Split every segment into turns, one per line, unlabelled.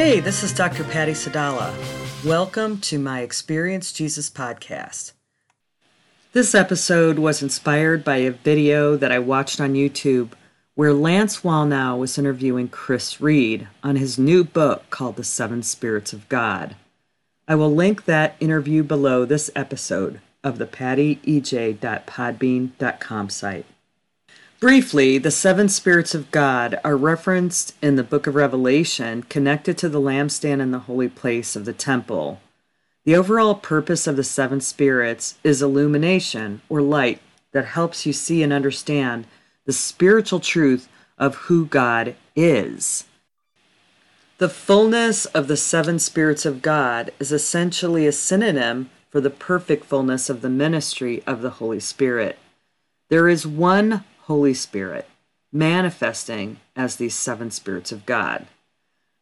Hey, this is Dr. Patty Sadallah. Welcome to my Experience Jesus podcast. This episode was inspired by a video that I watched on YouTube where Lance Wallnau was interviewing Chris Reed on his new book called The Seven Spirits of God. I will link that interview below this episode of the pattyej.podbean.com site. Briefly, the seven spirits of God are referenced in the book of Revelation connected to the lampstand in the holy place of the temple. The overall purpose of the seven spirits is illumination or light that helps you see and understand the spiritual truth of who God is. The fullness of the seven spirits of God is essentially a synonym for the perfect fullness of the ministry of the Holy Spirit. There is one Holy Spirit, manifesting as these seven spirits of God.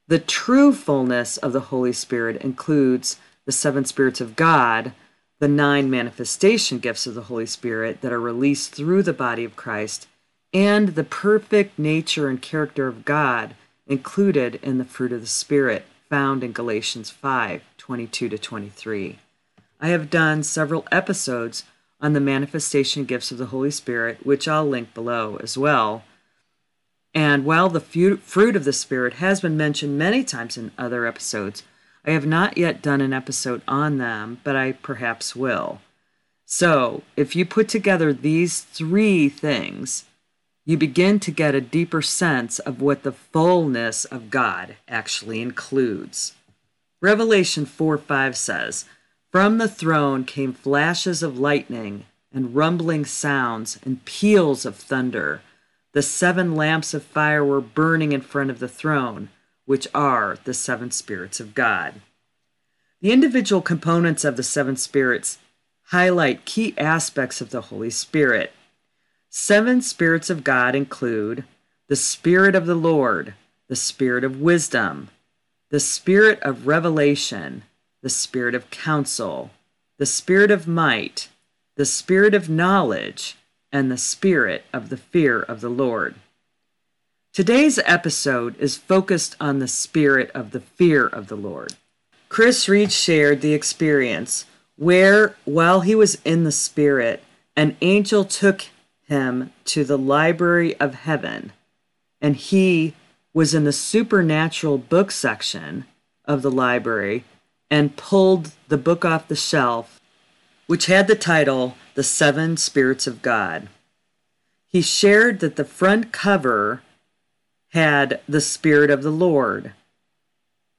The true fullness of the Holy Spirit includes the seven spirits of God, the nine manifestation gifts of the Holy Spirit that are released through the body of Christ, and the perfect nature and character of God included in the fruit of the Spirit found in Galatians 5 22 to 23. I have done several episodes on the manifestation gifts of the Holy Spirit, which I'll link below as well. And while the fruit of the Spirit has been mentioned many times in other episodes, I have not yet done an episode on them, but I perhaps will. So, if you put together these three things, you begin to get a deeper sense of what the fullness of God actually includes. Revelation 4 5 says, from the throne came flashes of lightning and rumbling sounds and peals of thunder. The seven lamps of fire were burning in front of the throne, which are the seven spirits of God. The individual components of the seven spirits highlight key aspects of the Holy Spirit. Seven spirits of God include the Spirit of the Lord, the Spirit of wisdom, the Spirit of revelation, the spirit of counsel, the spirit of might, the spirit of knowledge, and the spirit of the fear of the Lord. Today's episode is focused on the spirit of the fear of the Lord. Chris Reed shared the experience where, while he was in the spirit, an angel took him to the library of heaven, and he was in the supernatural book section of the library and pulled the book off the shelf, which had the title The Seven Spirits of God. He shared that the front cover had the Spirit of the Lord.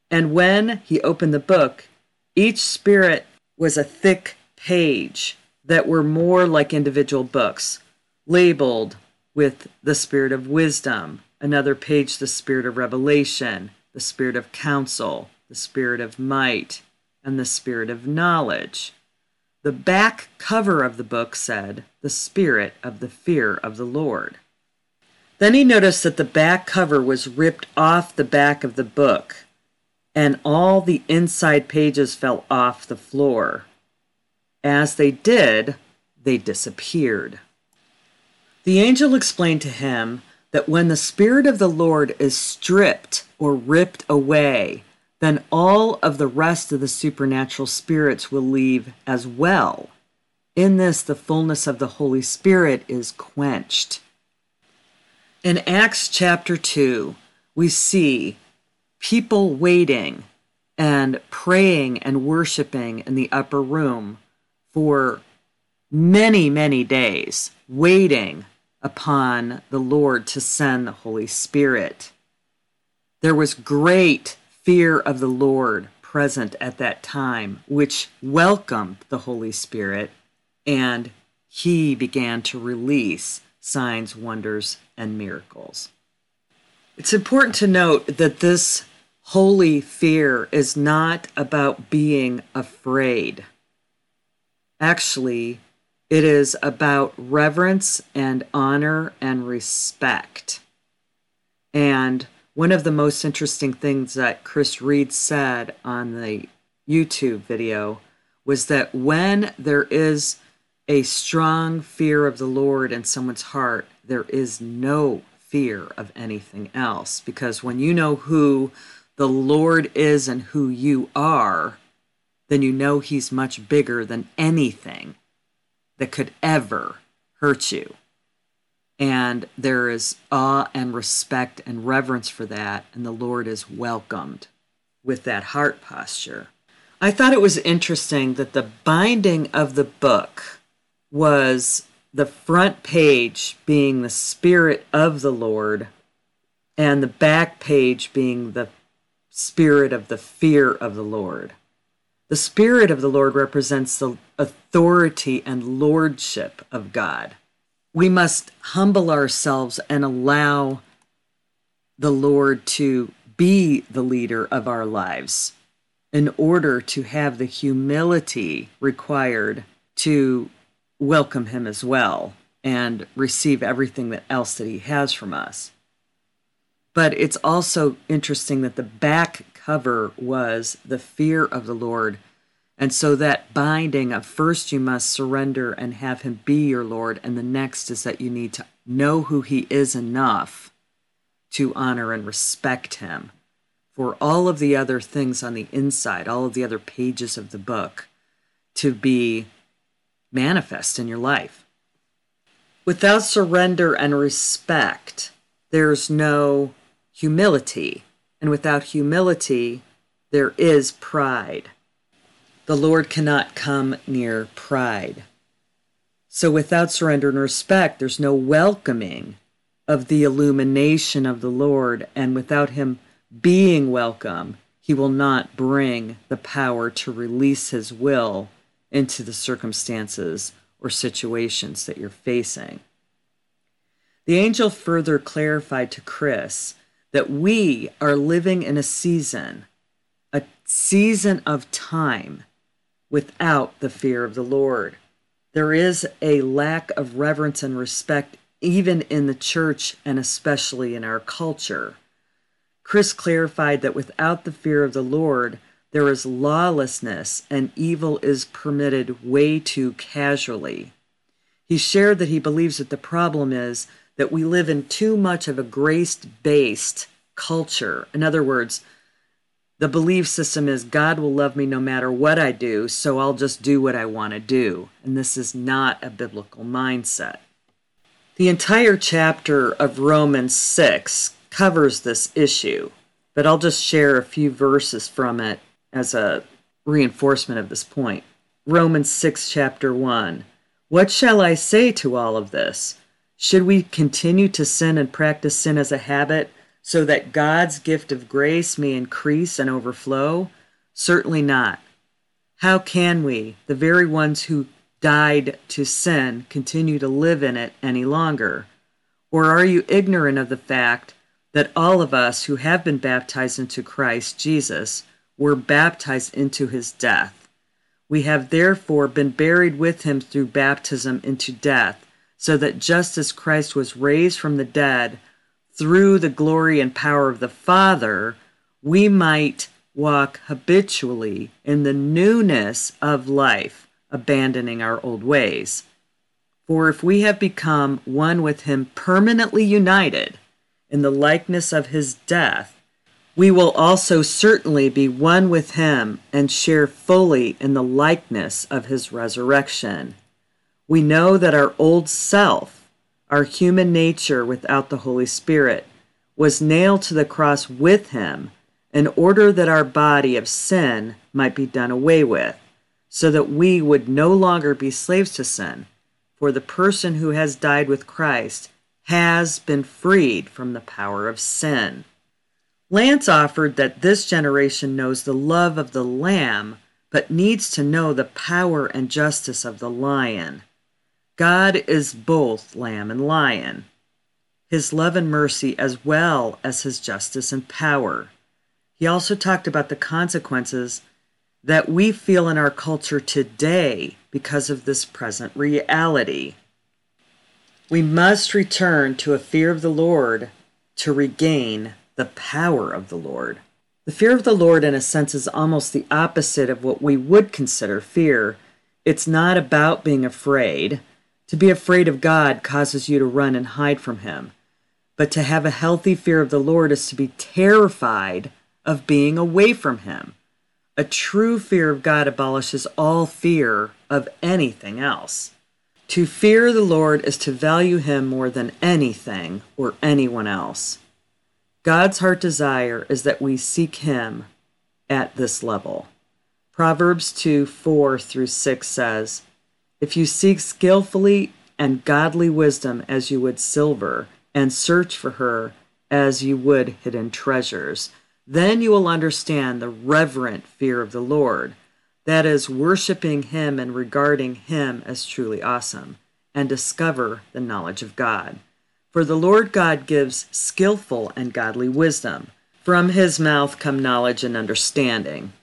And when he opened the book, each spirit was a thick page that were more like individual books, labeled with the Spirit of Wisdom, another page, the Spirit of Revelation, the Spirit of Counsel, the spirit of might, and the spirit of knowledge. The back cover of the book said, The Spirit of the Fear of the Lord. Then he noticed that the back cover was ripped off the back of the book, and all the inside pages fell off the floor. As they did, they disappeared. The angel explained to him that when the Spirit of the Lord is stripped or ripped away, then all of the rest of the supernatural spirits will leave as well. In this, the fullness of the Holy Spirit is quenched. In Acts chapter 2, we see people waiting and praying and worshiping in the upper room for many, many days, waiting upon the Lord to send the Holy Spirit. There was great fear of the Lord present at that time, which welcomed the Holy Spirit, and he began to release signs, wonders, and miracles. It's important to note that this holy fear is not about being afraid. Actually, it is about reverence and honor and respect. And one of the most interesting things that Chris Reed said on the YouTube video was that when there is a strong fear of the Lord in someone's heart, there is no fear of anything else. Because when you know who the Lord is and who you are, then you know He's much bigger than anything that could ever hurt you. And there is awe and respect and reverence for that, and the Lord is welcomed with that heart posture. I thought it was interesting that the binding of the book was the front page being the Spirit of the Lord, and the back page being the Spirit of the fear of the Lord. The Spirit of the Lord represents the authority and lordship of God. We must humble ourselves and allow the Lord to be the leader of our lives in order to have the humility required to welcome Him as well and receive everything that else that He has from us. But it's also interesting that the back cover was the fear of the Lord. And so that binding of first you must surrender and have him be your Lord, and the next is that you need to know who he is enough to honor and respect him for all of the other things on the inside, all of the other pages of the book to be manifest in your life. Without surrender and respect, there's no humility and without humility, there is pride. The Lord cannot come near pride. So, without surrender and respect, there's no welcoming of the illumination of the Lord. And without Him being welcome, He will not bring the power to release His will into the circumstances or situations that you're facing. The angel further clarified to Chris that we are living in a season, a season of time without the fear of the Lord. There is a lack of reverence and respect, even in the church and especially in our culture. Chris clarified that without the fear of the Lord, there is lawlessness and evil is permitted way too casually. He shared that he believes that the problem is that we live in too much of a grace based culture. In other words, the belief system is God will love me no matter what I do, so I'll just do what I want to do. And this is not a biblical mindset. The entire chapter of Romans 6 covers this issue, but I'll just share a few verses from it as a reinforcement of this point. Romans 6, chapter 1. What shall I say to all of this? Should we continue to sin and practice sin as a habit so that God's gift of grace may increase and overflow? Certainly not. How can we, the very ones who died to sin, continue to live in it any longer? Or are you ignorant of the fact that all of us who have been baptized into Christ Jesus were baptized into his death? We have therefore been buried with him through baptism into death so that just as Christ was raised from the dead through the glory and power of the Father, we might walk habitually in the newness of life, abandoning our old ways. For if we have become one with him permanently united in the likeness of his death, we will also certainly be one with him and share fully in the likeness of his resurrection we know that our old self, our human nature without the Holy Spirit, was nailed to the cross with him in order that our body of sin might be done away with, so that we would no longer be slaves to sin. For the person who has died with Christ has been freed from the power of sin. Lance offered that this generation knows the love of the Lamb, but needs to know the power and justice of the lion. God is both lamb and lion, his love and mercy as well as his justice and power. He also talked about the consequences that we feel in our culture today because of this present reality. We must return to a fear of the Lord to regain the power of the Lord. The fear of the Lord, in a sense, is almost the opposite of what we would consider fear. It's not about being afraid, to be afraid of God causes you to run and hide from Him. But to have a healthy fear of the Lord is to be terrified of being away from Him. A true fear of God abolishes all fear of anything else. To fear the Lord is to value Him more than anything or anyone else. God's heart desire is that we seek Him at this level. Proverbs 2 4 through 6 says, If you seek skillfully and godly wisdom as you would silver, and search for her as you would hidden treasures, then you will understand the reverent fear of the Lord, that is, worshiping Him and regarding Him as truly awesome, and discover the knowledge of God. For the Lord God gives skillful and godly wisdom. From His mouth come knowledge and understanding.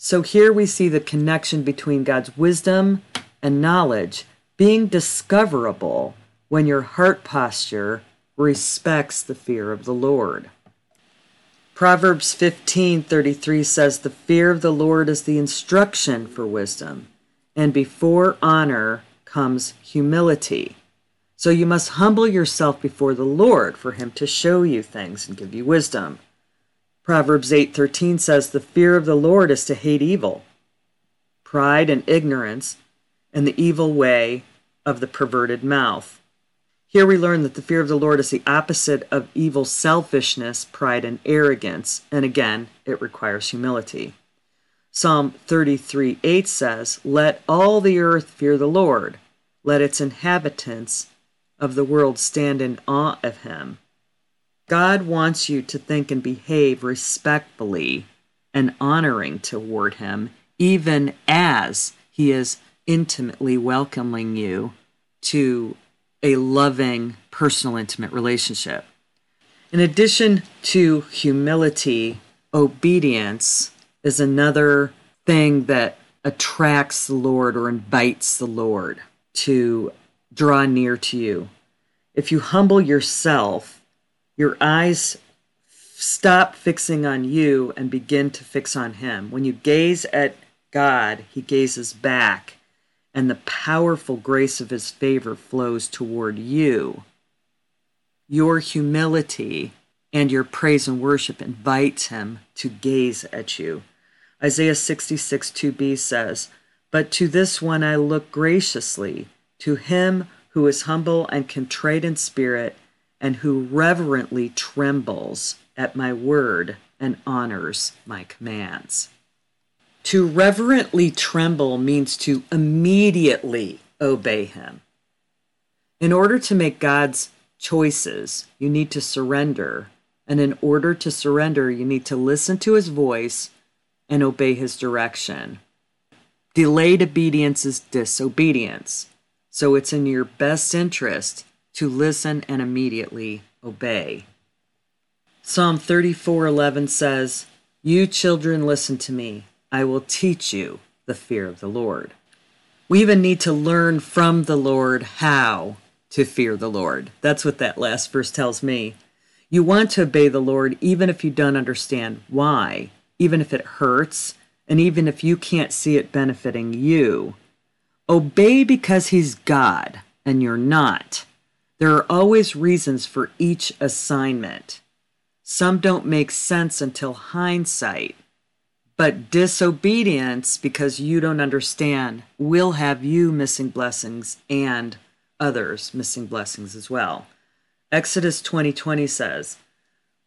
So here we see the connection between God's wisdom and knowledge being discoverable when your heart posture respects the fear of the Lord. Proverbs 15:33 says the fear of the Lord is the instruction for wisdom, and before honor comes humility. So you must humble yourself before the Lord for him to show you things and give you wisdom. Proverbs 8:13 says the fear of the Lord is to hate evil, pride and ignorance, and the evil way of the perverted mouth. Here we learn that the fear of the Lord is the opposite of evil selfishness, pride, and arrogance, and again, it requires humility. Psalm 33 8 says, Let all the earth fear the Lord, let its inhabitants of the world stand in awe of him. God wants you to think and behave respectfully and honoring toward him, even as he is intimately welcoming you to a loving, personal, intimate relationship. In addition to humility, obedience is another thing that attracts the Lord or invites the Lord to draw near to you. If you humble yourself, your eyes stop fixing on you and begin to fix on Him. When you gaze at God, He gazes back and the powerful grace of his favor flows toward you. Your humility and your praise and worship invites him to gaze at you. Isaiah 66 2b says, But to this one I look graciously, to him who is humble and contrite in spirit, and who reverently trembles at my word and honors my commands. To reverently tremble means to immediately obey Him. In order to make God's choices, you need to surrender. And in order to surrender, you need to listen to His voice and obey His direction. Delayed obedience is disobedience. So it's in your best interest to listen and immediately obey. Psalm 34:11 says, "You children listen to me. I will teach you the fear of the Lord. We even need to learn from the Lord how to fear the Lord. That's what that last verse tells me. You want to obey the Lord even if you don't understand why, even if it hurts, and even if you can't see it benefiting you. Obey because He's God and you're not. There are always reasons for each assignment. Some don't make sense until hindsight, but disobedience, because you don't understand, will have you missing blessings and others missing blessings as well. Exodus 20:20 20 says,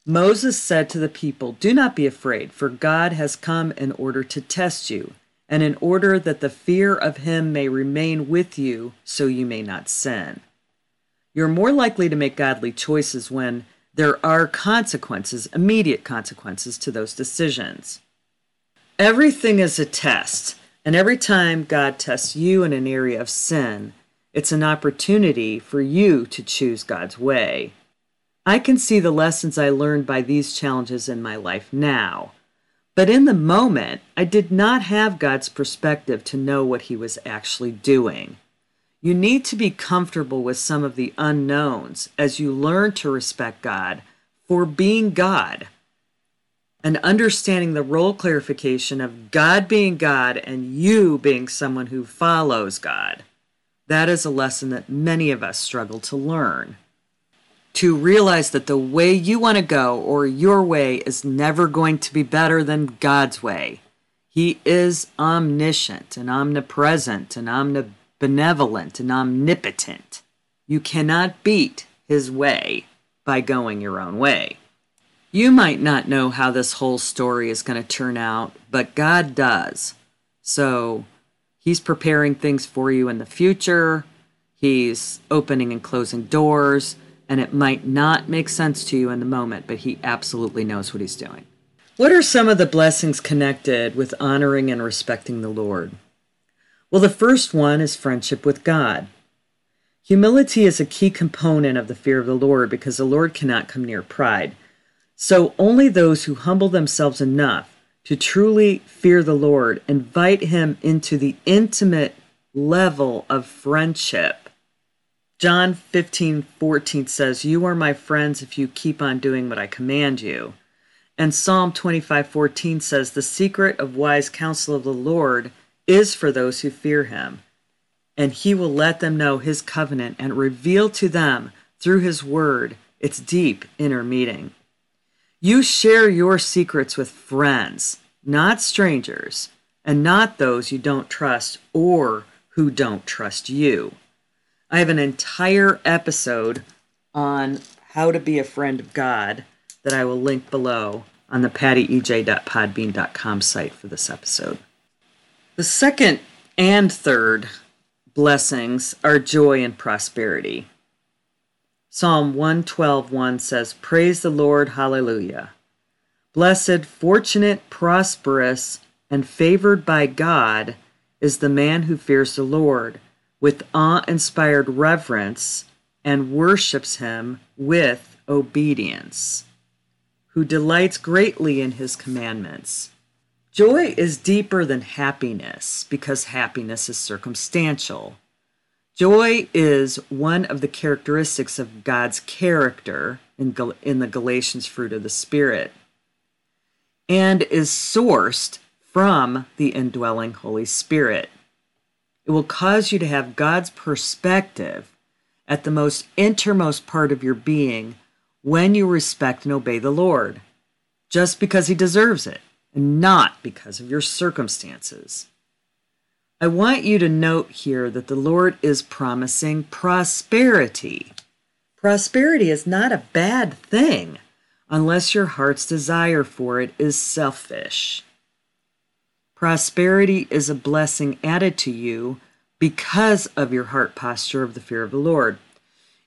Moses said to the people, Do not be afraid, for God has come in order to test you, and in order that the fear of him may remain with you, so you may not sin. You're more likely to make godly choices when there are consequences, immediate consequences to those decisions. Everything is a test. And every time God tests you in an area of sin, it's an opportunity for you to choose God's way. I can see the lessons I learned by these challenges in my life now. But in the moment, I did not have God's perspective to know what He was actually doing. You need to be comfortable with some of the unknowns as you learn to respect God for being God and understanding the role clarification of God being God and you being someone who follows God. That is a lesson that many of us struggle to learn. to realize that the way you want to go or your way is never going to be better than God's way. He is omniscient and omnipresent and omnibenevolent and omnipotent. You cannot beat his way by going your own way. You might not know how this whole story is going to turn out, but God does. So he's preparing things for you in the future. He's opening and closing doors, and it might not make sense to you in the moment, but he absolutely knows what he's doing. What are some of the blessings connected with honoring and respecting the Lord? Well, the first one is friendship with God. Humility is a key component of the fear of the Lord because the Lord cannot come near pride. So only those who humble themselves enough to truly fear the Lord invite him into the intimate level of friendship John 15, 14 says, You are my friends if you keep on doing what I command you. And Psalm 25, 14 says, The secret of wise counsel of the Lord is for those who fear him, and he will let them know his covenant and reveal to them through his word its deep inner meaning. You share your secrets with friends, not strangers, and not those you don't trust or who don't trust you. I have an entire episode on how to be a friend of God that I will link below on the pattyej.podbean.com site for this episode. The second and third blessings are joy and prosperity. Psalm 112:1 says, "Praise the Lord, hallelujah. Blessed, fortunate, prosperous, and favored by God is the man who fears the Lord." with awe inspired reverence and worships him with obedience, who delights greatly in his commandments. Joy is deeper than happiness because happiness is circumstantial. Joy is one of the characteristics of God's character in, Gal- in the Galatians fruit of the Spirit and is sourced from the indwelling Holy Spirit. It will cause you to have God's perspective at the most innermost part of your being when you respect and obey the Lord, just because He deserves it and not because of your circumstances. I want you to note here that the Lord is promising prosperity. Prosperity is not a bad thing unless your heart's desire for it is selfish. Prosperity is a blessing added to you because of your heart posture of the fear of the Lord.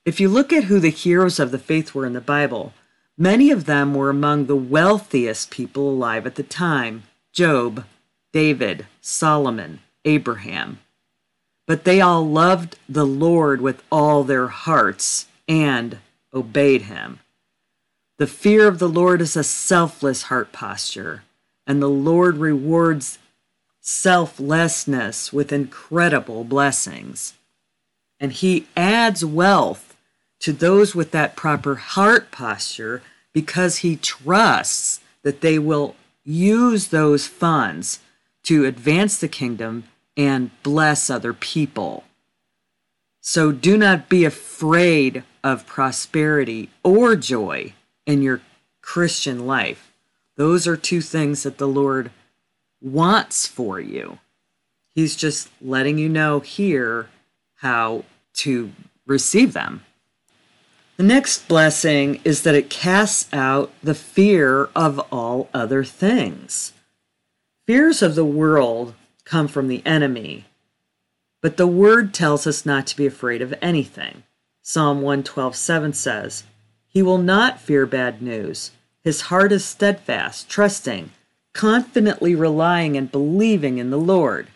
If you look at who the heroes of the faith were in the Bible, many of them were among the wealthiest people alive at the time Job, David, Solomon, Abraham. But they all loved the Lord with all their hearts and obeyed him. The fear of the Lord is a selfless heart posture, and the Lord rewards selflessness with incredible blessings. And he adds wealth to those with that proper heart posture because he trusts that they will use those funds to advance the kingdom and bless other people. So do not be afraid of prosperity or joy in your Christian life. Those are two things that the Lord wants for you. He's just letting you know here how to receive them. The next blessing is that it casts out the fear of all other things. Fears of the world come from the enemy, but the word tells us not to be afraid of anything. Psalm 112:7 says, "He will not fear bad news. His heart is steadfast, trusting, confidently relying and believing in the Lord.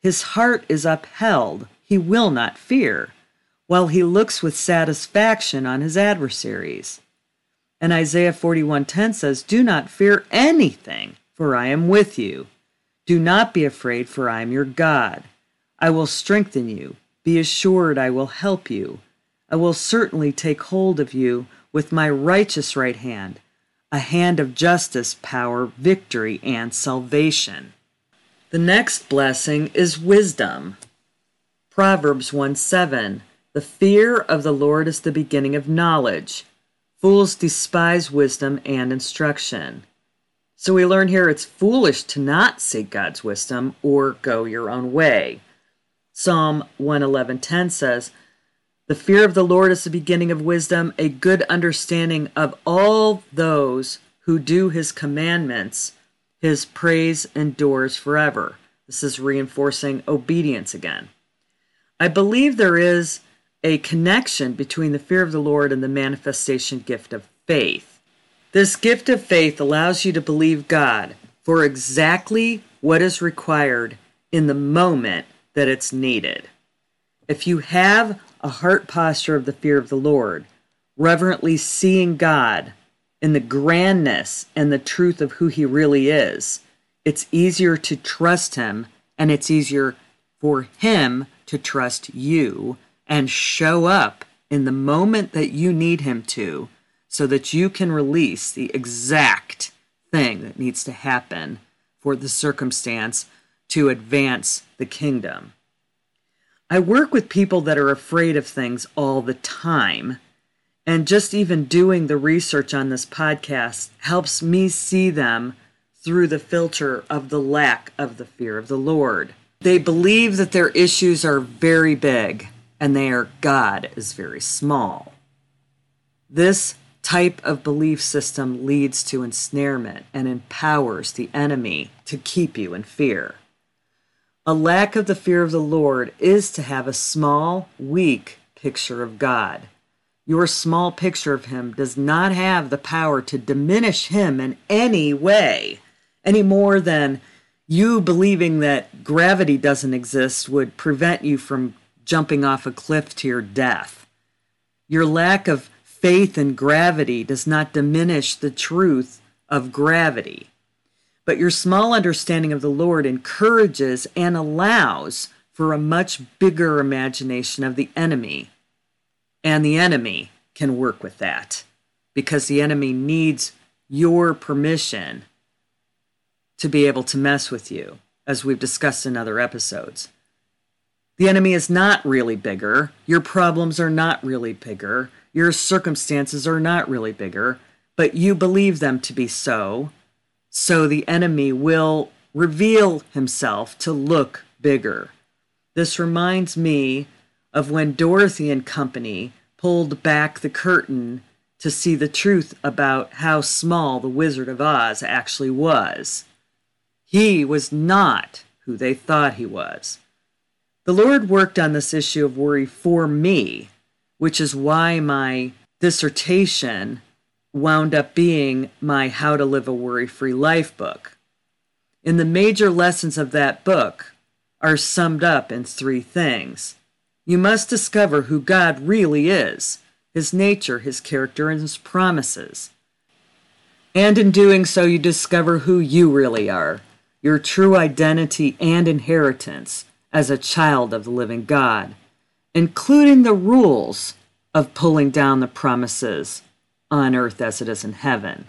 His heart is upheld, he will not fear, while he looks with satisfaction on his adversaries. And Isaiah 41:10 says, "Do not fear anything, for I am with you. Do not be afraid, for I am your God. I will strengthen you. Be assured I will help you. I will certainly take hold of you with my righteous right hand a hand of justice, power, victory, and salvation. The next blessing is wisdom. Proverbs 1 7 The fear of the Lord is the beginning of knowledge. Fools despise wisdom and instruction. So we learn here it's foolish to not seek God's wisdom or go your own way. Psalm 111:10 says, "The fear of the Lord is the beginning of wisdom, a good understanding of all those who do his commandments. His praise endures forever." This is reinforcing obedience again. I believe there is a connection between the fear of the Lord and the manifestation gift of faith. This gift of faith allows you to believe God for exactly what is required in the moment that it's needed. If you have a heart posture of the fear of the Lord, reverently seeing God in the grandness and the truth of who He really is, it's easier to trust Him and it's easier for Him to trust you and show up in the moment that you need him to so that you can release the exact thing that needs to happen for the circumstance to advance the kingdom. I work with people that are afraid of things all the time. And just even doing the research on this podcast helps me see them through the filter of the lack of the fear of the Lord. They believe that their issues are very big and their God is very small. This type of belief system leads to ensnarement and empowers the enemy to keep you in fear. A lack of the fear of the Lord is to have a small, weak picture of God. Your small picture of Him does not have the power to diminish Him in any way, any more than you believing that gravity doesn't exist would prevent you from jumping off a cliff to your death. Your lack of faith in gravity does not diminish the truth of gravity. But your small understanding of the Lord encourages and allows for a much bigger imagination of the enemy. And the enemy can work with that because the enemy needs your permission to be able to mess with you, as we've discussed in other episodes. The enemy is not really bigger. Your problems are not really bigger. Your circumstances are not really bigger, but you believe them to be so. So the enemy will reveal himself to look bigger. This reminds me of when Dorothy and company pulled back the curtain to see the truth about how small the Wizard of Oz actually was. He was not who they thought he was. The Lord worked on this issue of worry for me, which is why my dissertation wound up being my How to Live a Worry Free Life book. And the major lessons of that book are summed up in three things. You must discover who God really is, his nature, his character, and his promises. And in doing so, you discover who you really are, your true identity and inheritance as a child of the living God, including the rules of pulling down the promises on earth as it is in heaven.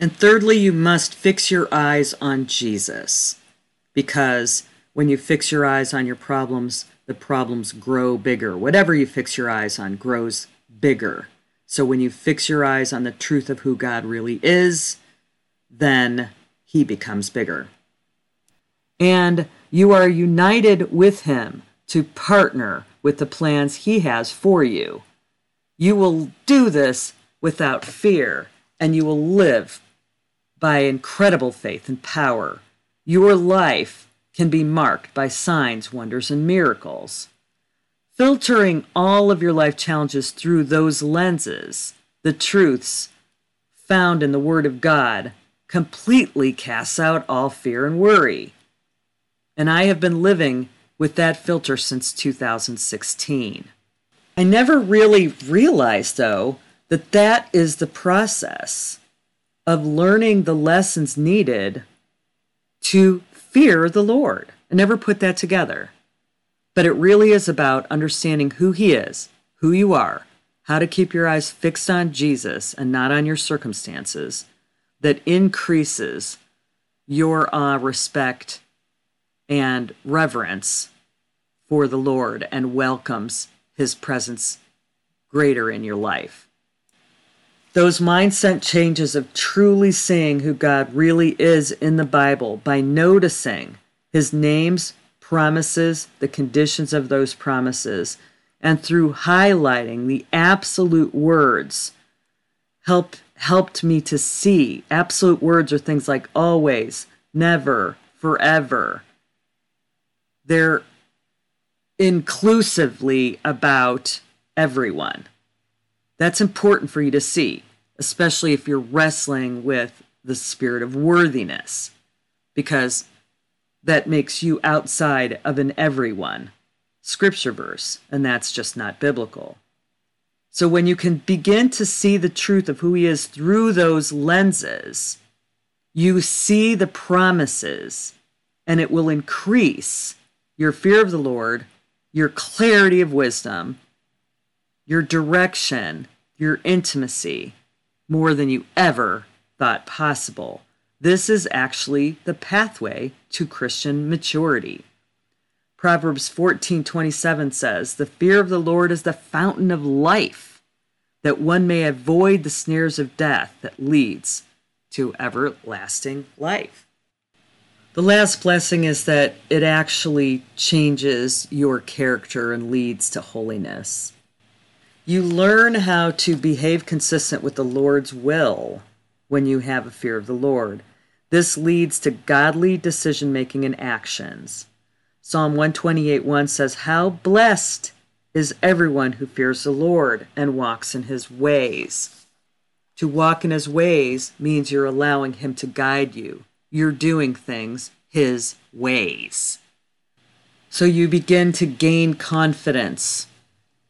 And thirdly, you must fix your eyes on Jesus, because when you fix your eyes on your problems, the problems grow bigger. Whatever you fix your eyes on grows bigger. So when you fix your eyes on the truth of who God really is, then he becomes bigger. And you are united with Him to partner with the plans He has for you. You will do this without fear, and you will live by incredible faith and power. Your life can be marked by signs, wonders, and miracles. Filtering all of your life challenges through those lenses, the truths found in the Word of God, completely casts out all fear and worry and I have been living with that filter since 2016. I never really realized, though, that that is the process of learning the lessons needed to fear the Lord. I never put that together. But it really is about understanding who He is, who you are, how to keep your eyes fixed on Jesus and not on your circumstances, that increases your uh, respect and reverence for the Lord and welcomes his presence greater in your life. Those mindset changes of truly seeing who God really is in the Bible by noticing his names, promises, the conditions of those promises, and through highlighting the absolute words help, helped me to see. Absolute words are things like always, never, forever. They're inclusively about everyone. That's important for you to see, especially if you're wrestling with the spirit of worthiness, because that makes you outside of an everyone scripture verse, and that's just not biblical. So when you can begin to see the truth of who he is through those lenses, you see the promises, and it will increase your fear of the Lord, your clarity of wisdom, your direction, your intimacy more than you ever thought possible. This is actually the pathway to Christian maturity. Proverbs 14:27 says, "The fear of the Lord is the fountain of life, that one may avoid the snares of death that leads to everlasting life." The last blessing is that it actually changes your character and leads to holiness. You learn how to behave consistent with the Lord's will when you have a fear of the Lord. This leads to godly decision making and actions. Psalm 128 1 says, How blessed is everyone who fears the Lord and walks in his ways. To walk in his ways means you're allowing him to guide you. You're doing things his ways. So you begin to gain confidence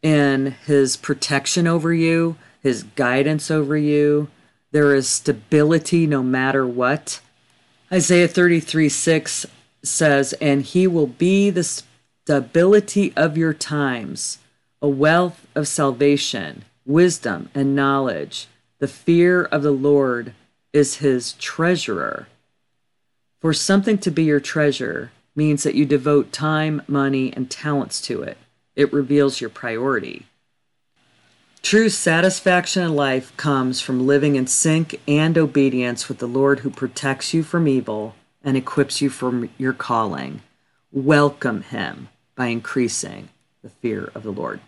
in his protection over you, his guidance over you. There is stability no matter what. Isaiah 33 6 says, And he will be the stability of your times, a wealth of salvation, wisdom, and knowledge. The fear of the Lord is his treasurer. For something to be your treasure means that you devote time, money, and talents to it it reveals your priority. True satisfaction in life comes from living in sync and obedience with the Lord who protects you from evil and equips you for your calling. Welcome Him by increasing the fear of the Lord.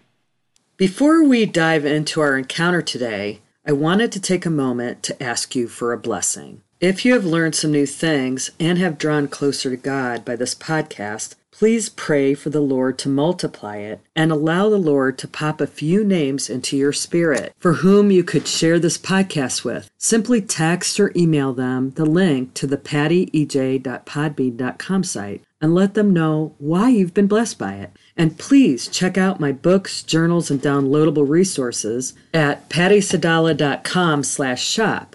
Before we dive into our encounter today, I wanted to take a moment to ask you for a blessing. If you have learned some new things and have drawn closer to God by this podcast, Please pray for the Lord to multiply it and allow the Lord to pop a few names into your spirit for whom you could share this podcast with. Simply text or email them the link to the pattyej.podbean.com site and let them know why you've been blessed by it. And please check out my books, journals, and downloadable resources at pattysadallah.com slash shop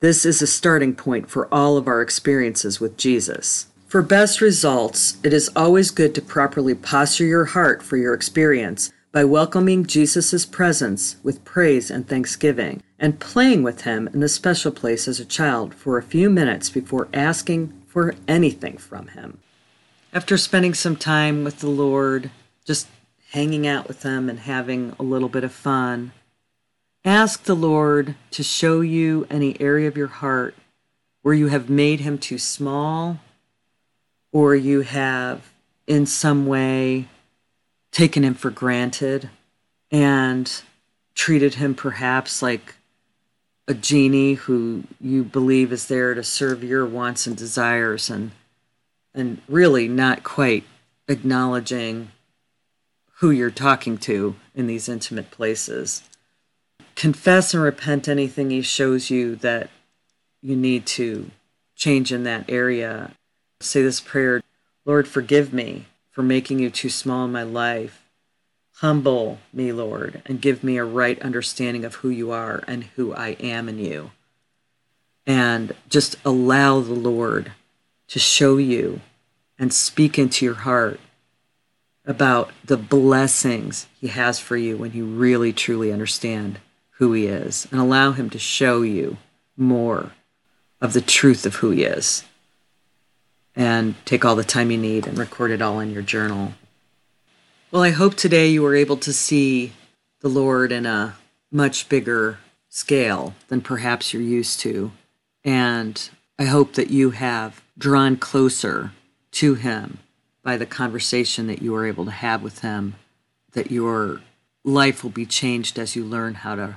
This is a starting point for all of our experiences with Jesus. For best results, it is always good to properly posture your heart for your experience by welcoming Jesus' presence with praise and thanksgiving, and playing with him in the special place as a child for a few minutes before asking for anything from him. After spending some time with the Lord, just hanging out with him and having a little bit of fun, Ask the Lord to show you any area of your heart where you have made him too small or you have in some way taken him for granted and treated him perhaps like a genie who you believe is there to serve your wants and desires and and really not quite acknowledging who you're talking to in these intimate places confess and repent anything he shows you that you need to change in that area. Say this prayer Lord, forgive me for making you too small in my life. Humble me, Lord, and give me a right understanding of who you are and who I am in you. And just allow the Lord to show you and speak into your heart about the blessings He has for you when you really truly understand who He is, and allow Him to show you more of the truth of who He is. And take all the time you need and record it all in your journal. Well, I hope today you were able to see the Lord in a much bigger scale than perhaps you're used to. And I hope that you have drawn closer to Him by the conversation that you were able to have with Him, that your life will be changed as you learn how to